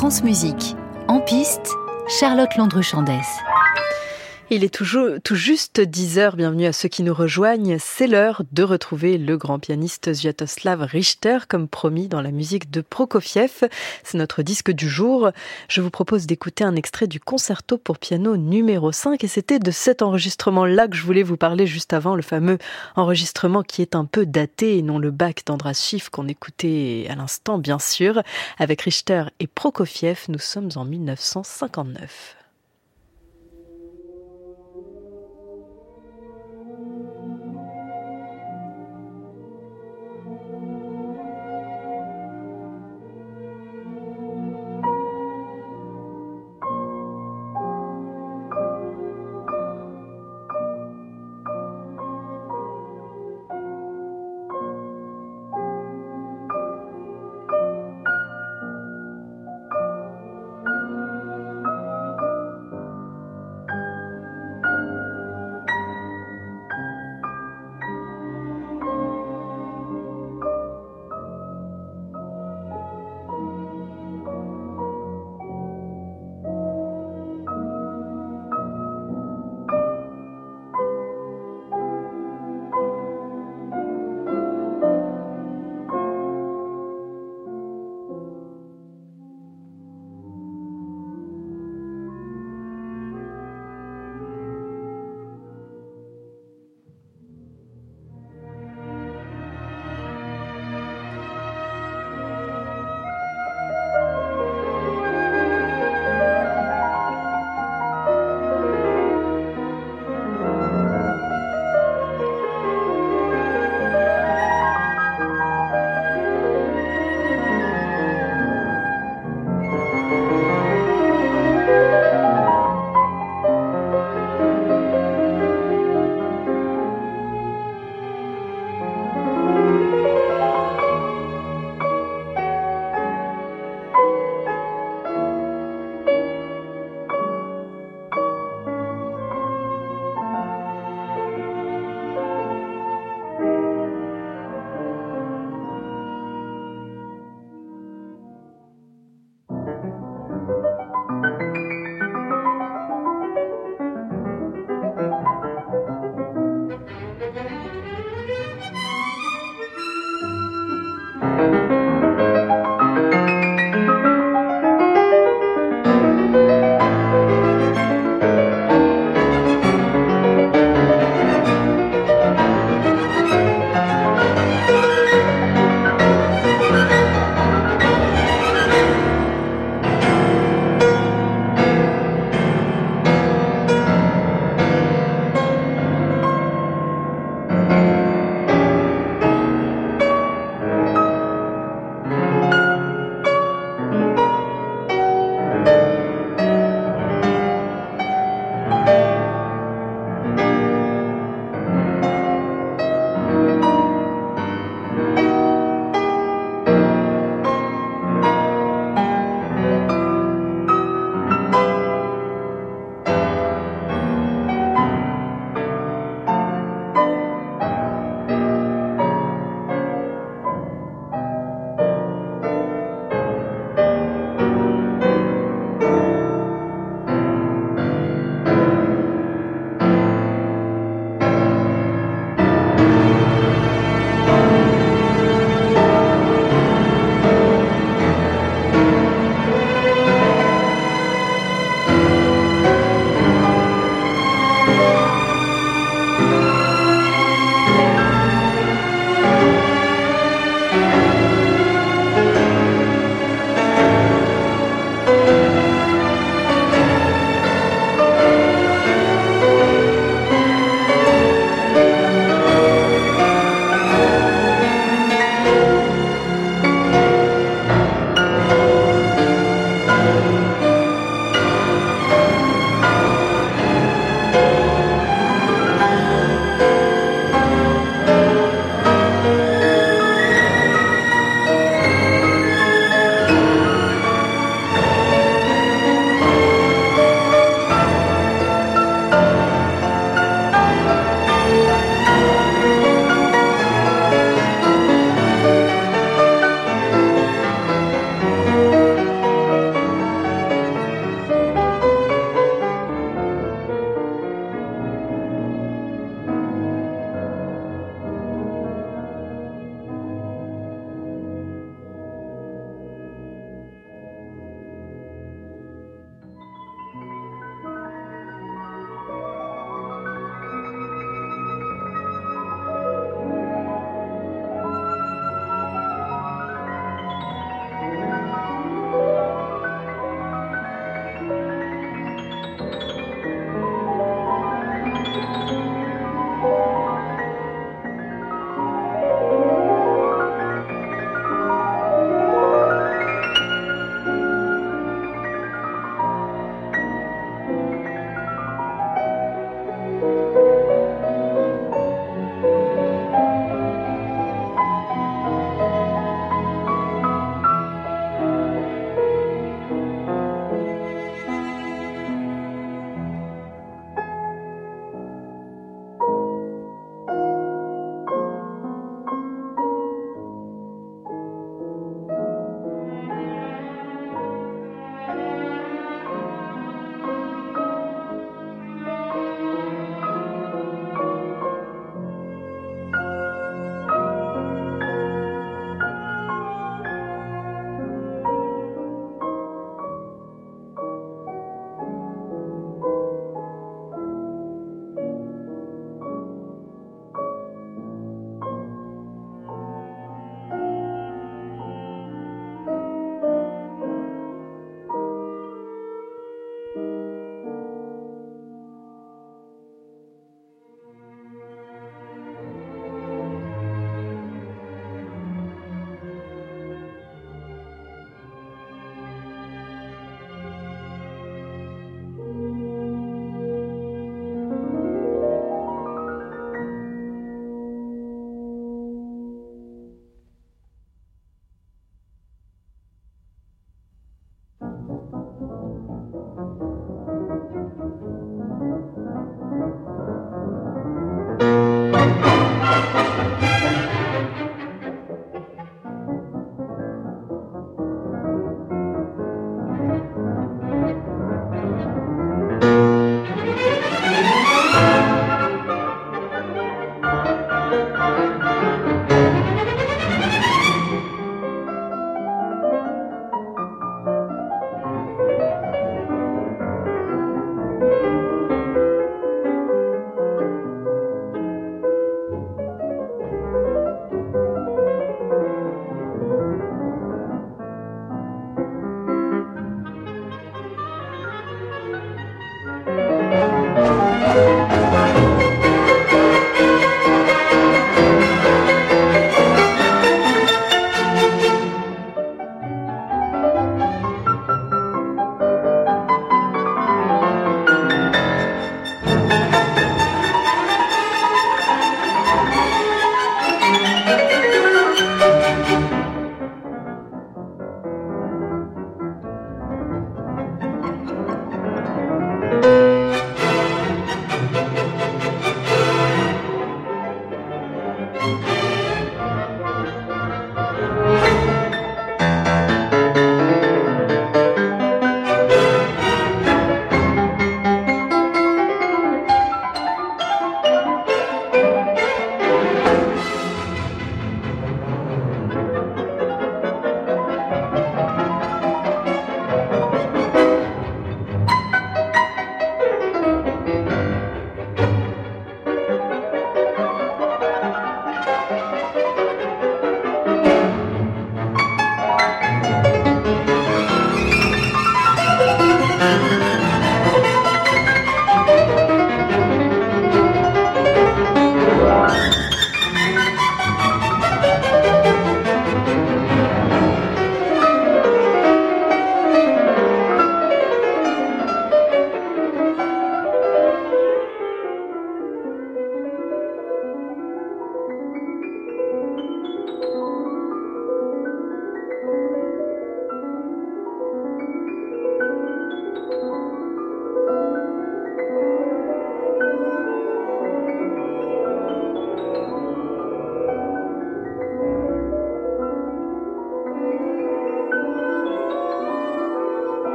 France Musique. En piste, Charlotte Landre-Chandès. Il est toujours tout juste 10 heures. Bienvenue à ceux qui nous rejoignent. C'est l'heure de retrouver le grand pianiste Sviatoslav Richter, comme promis dans la musique de Prokofiev. C'est notre disque du jour. Je vous propose d'écouter un extrait du concerto pour piano numéro 5 et c'était de cet enregistrement-là que je voulais vous parler juste avant, le fameux enregistrement qui est un peu daté et non le bac d'Andras Schiff qu'on écoutait à l'instant, bien sûr. Avec Richter et Prokofiev, nous sommes en 1959.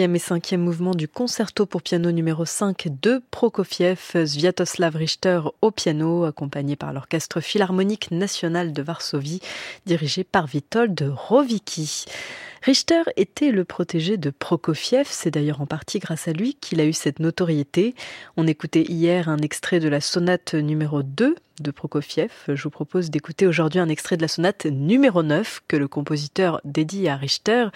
Et cinquième mouvements du concerto pour piano numéro 5 de Prokofiev, Sviatoslav Richter au piano, accompagné par l'Orchestre Philharmonique National de Varsovie, dirigé par Witold Rowicki. Richter était le protégé de Prokofiev, c'est d'ailleurs en partie grâce à lui qu'il a eu cette notoriété. On écoutait hier un extrait de la sonate numéro 2 de Prokofiev. Je vous propose d'écouter aujourd'hui un extrait de la sonate numéro 9 que le compositeur dédie à Richter.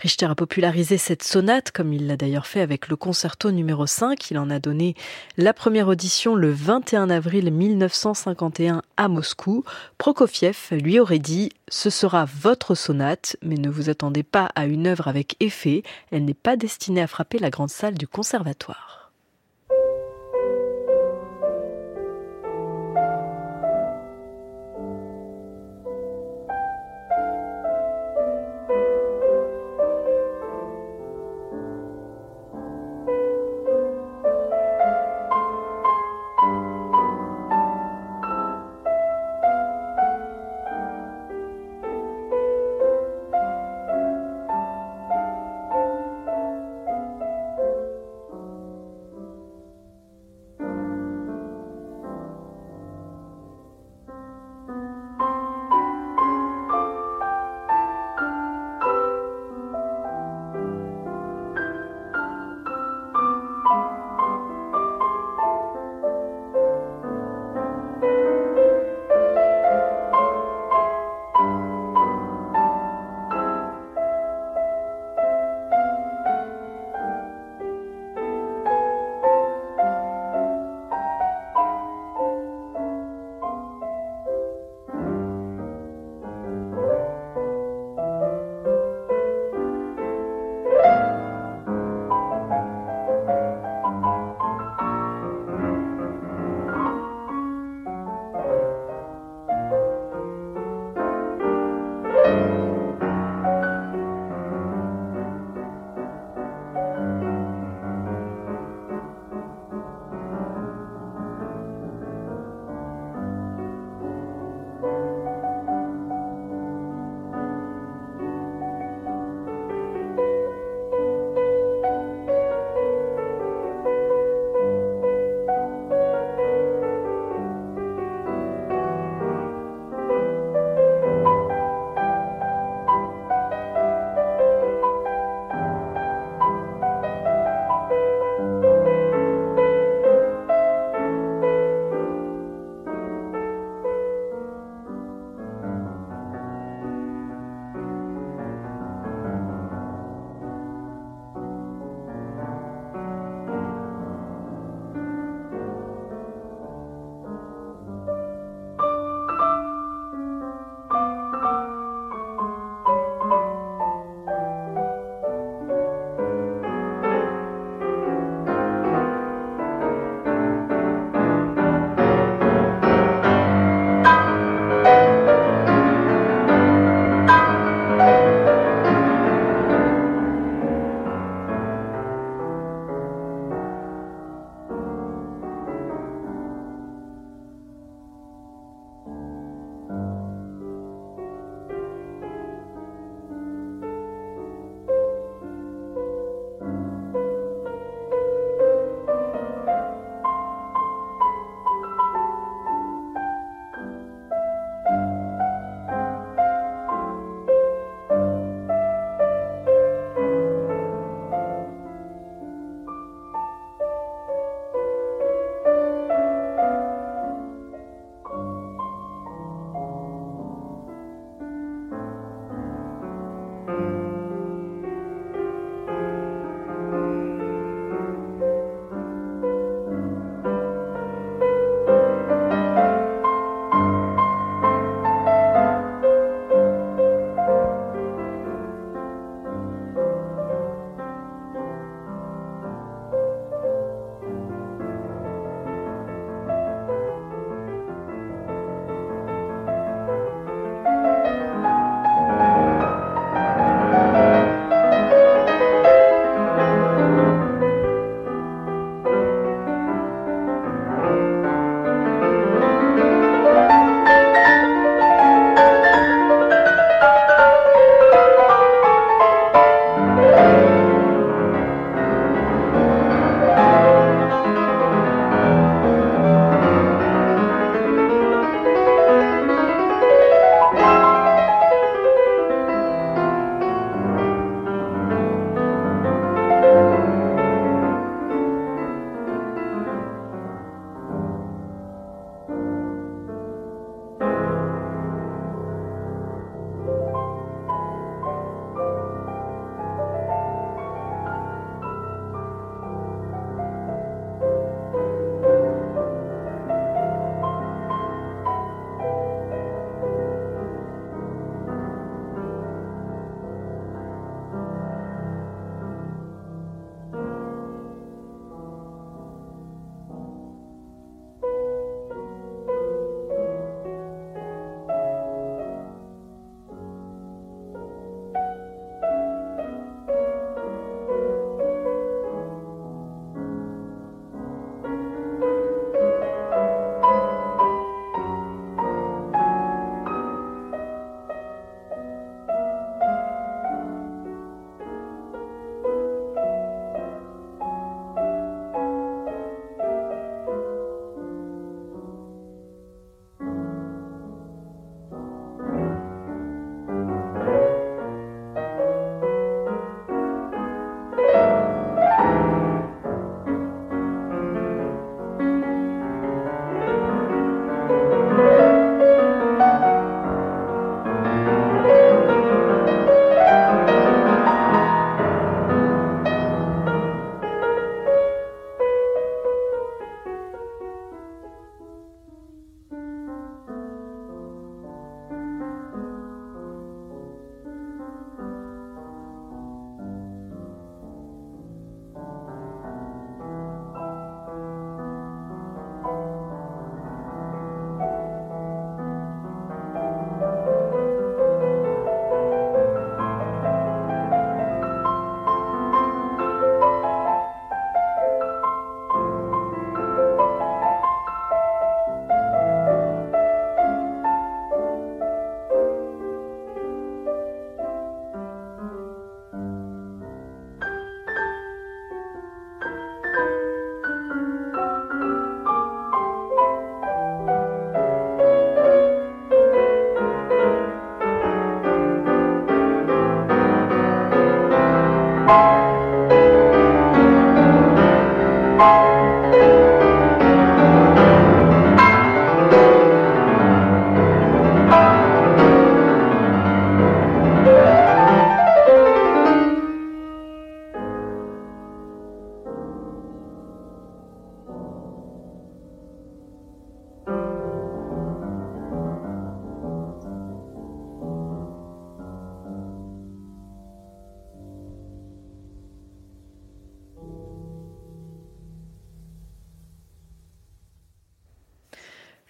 Richter a popularisé cette sonate comme il l'a d'ailleurs fait avec le concerto numéro 5. Il en a donné la première audition le 21 avril 1951 à Moscou. Prokofiev lui aurait dit ce sera votre sonate, mais ne vous attendez pas à une œuvre avec effet, elle n'est pas destinée à frapper la grande salle du conservatoire.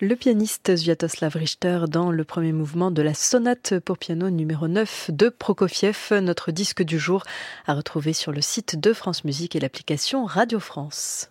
Le pianiste Sviatoslav Richter dans le premier mouvement de la sonate pour piano numéro 9 de Prokofiev, notre disque du jour à retrouver sur le site de France Musique et l'application Radio France.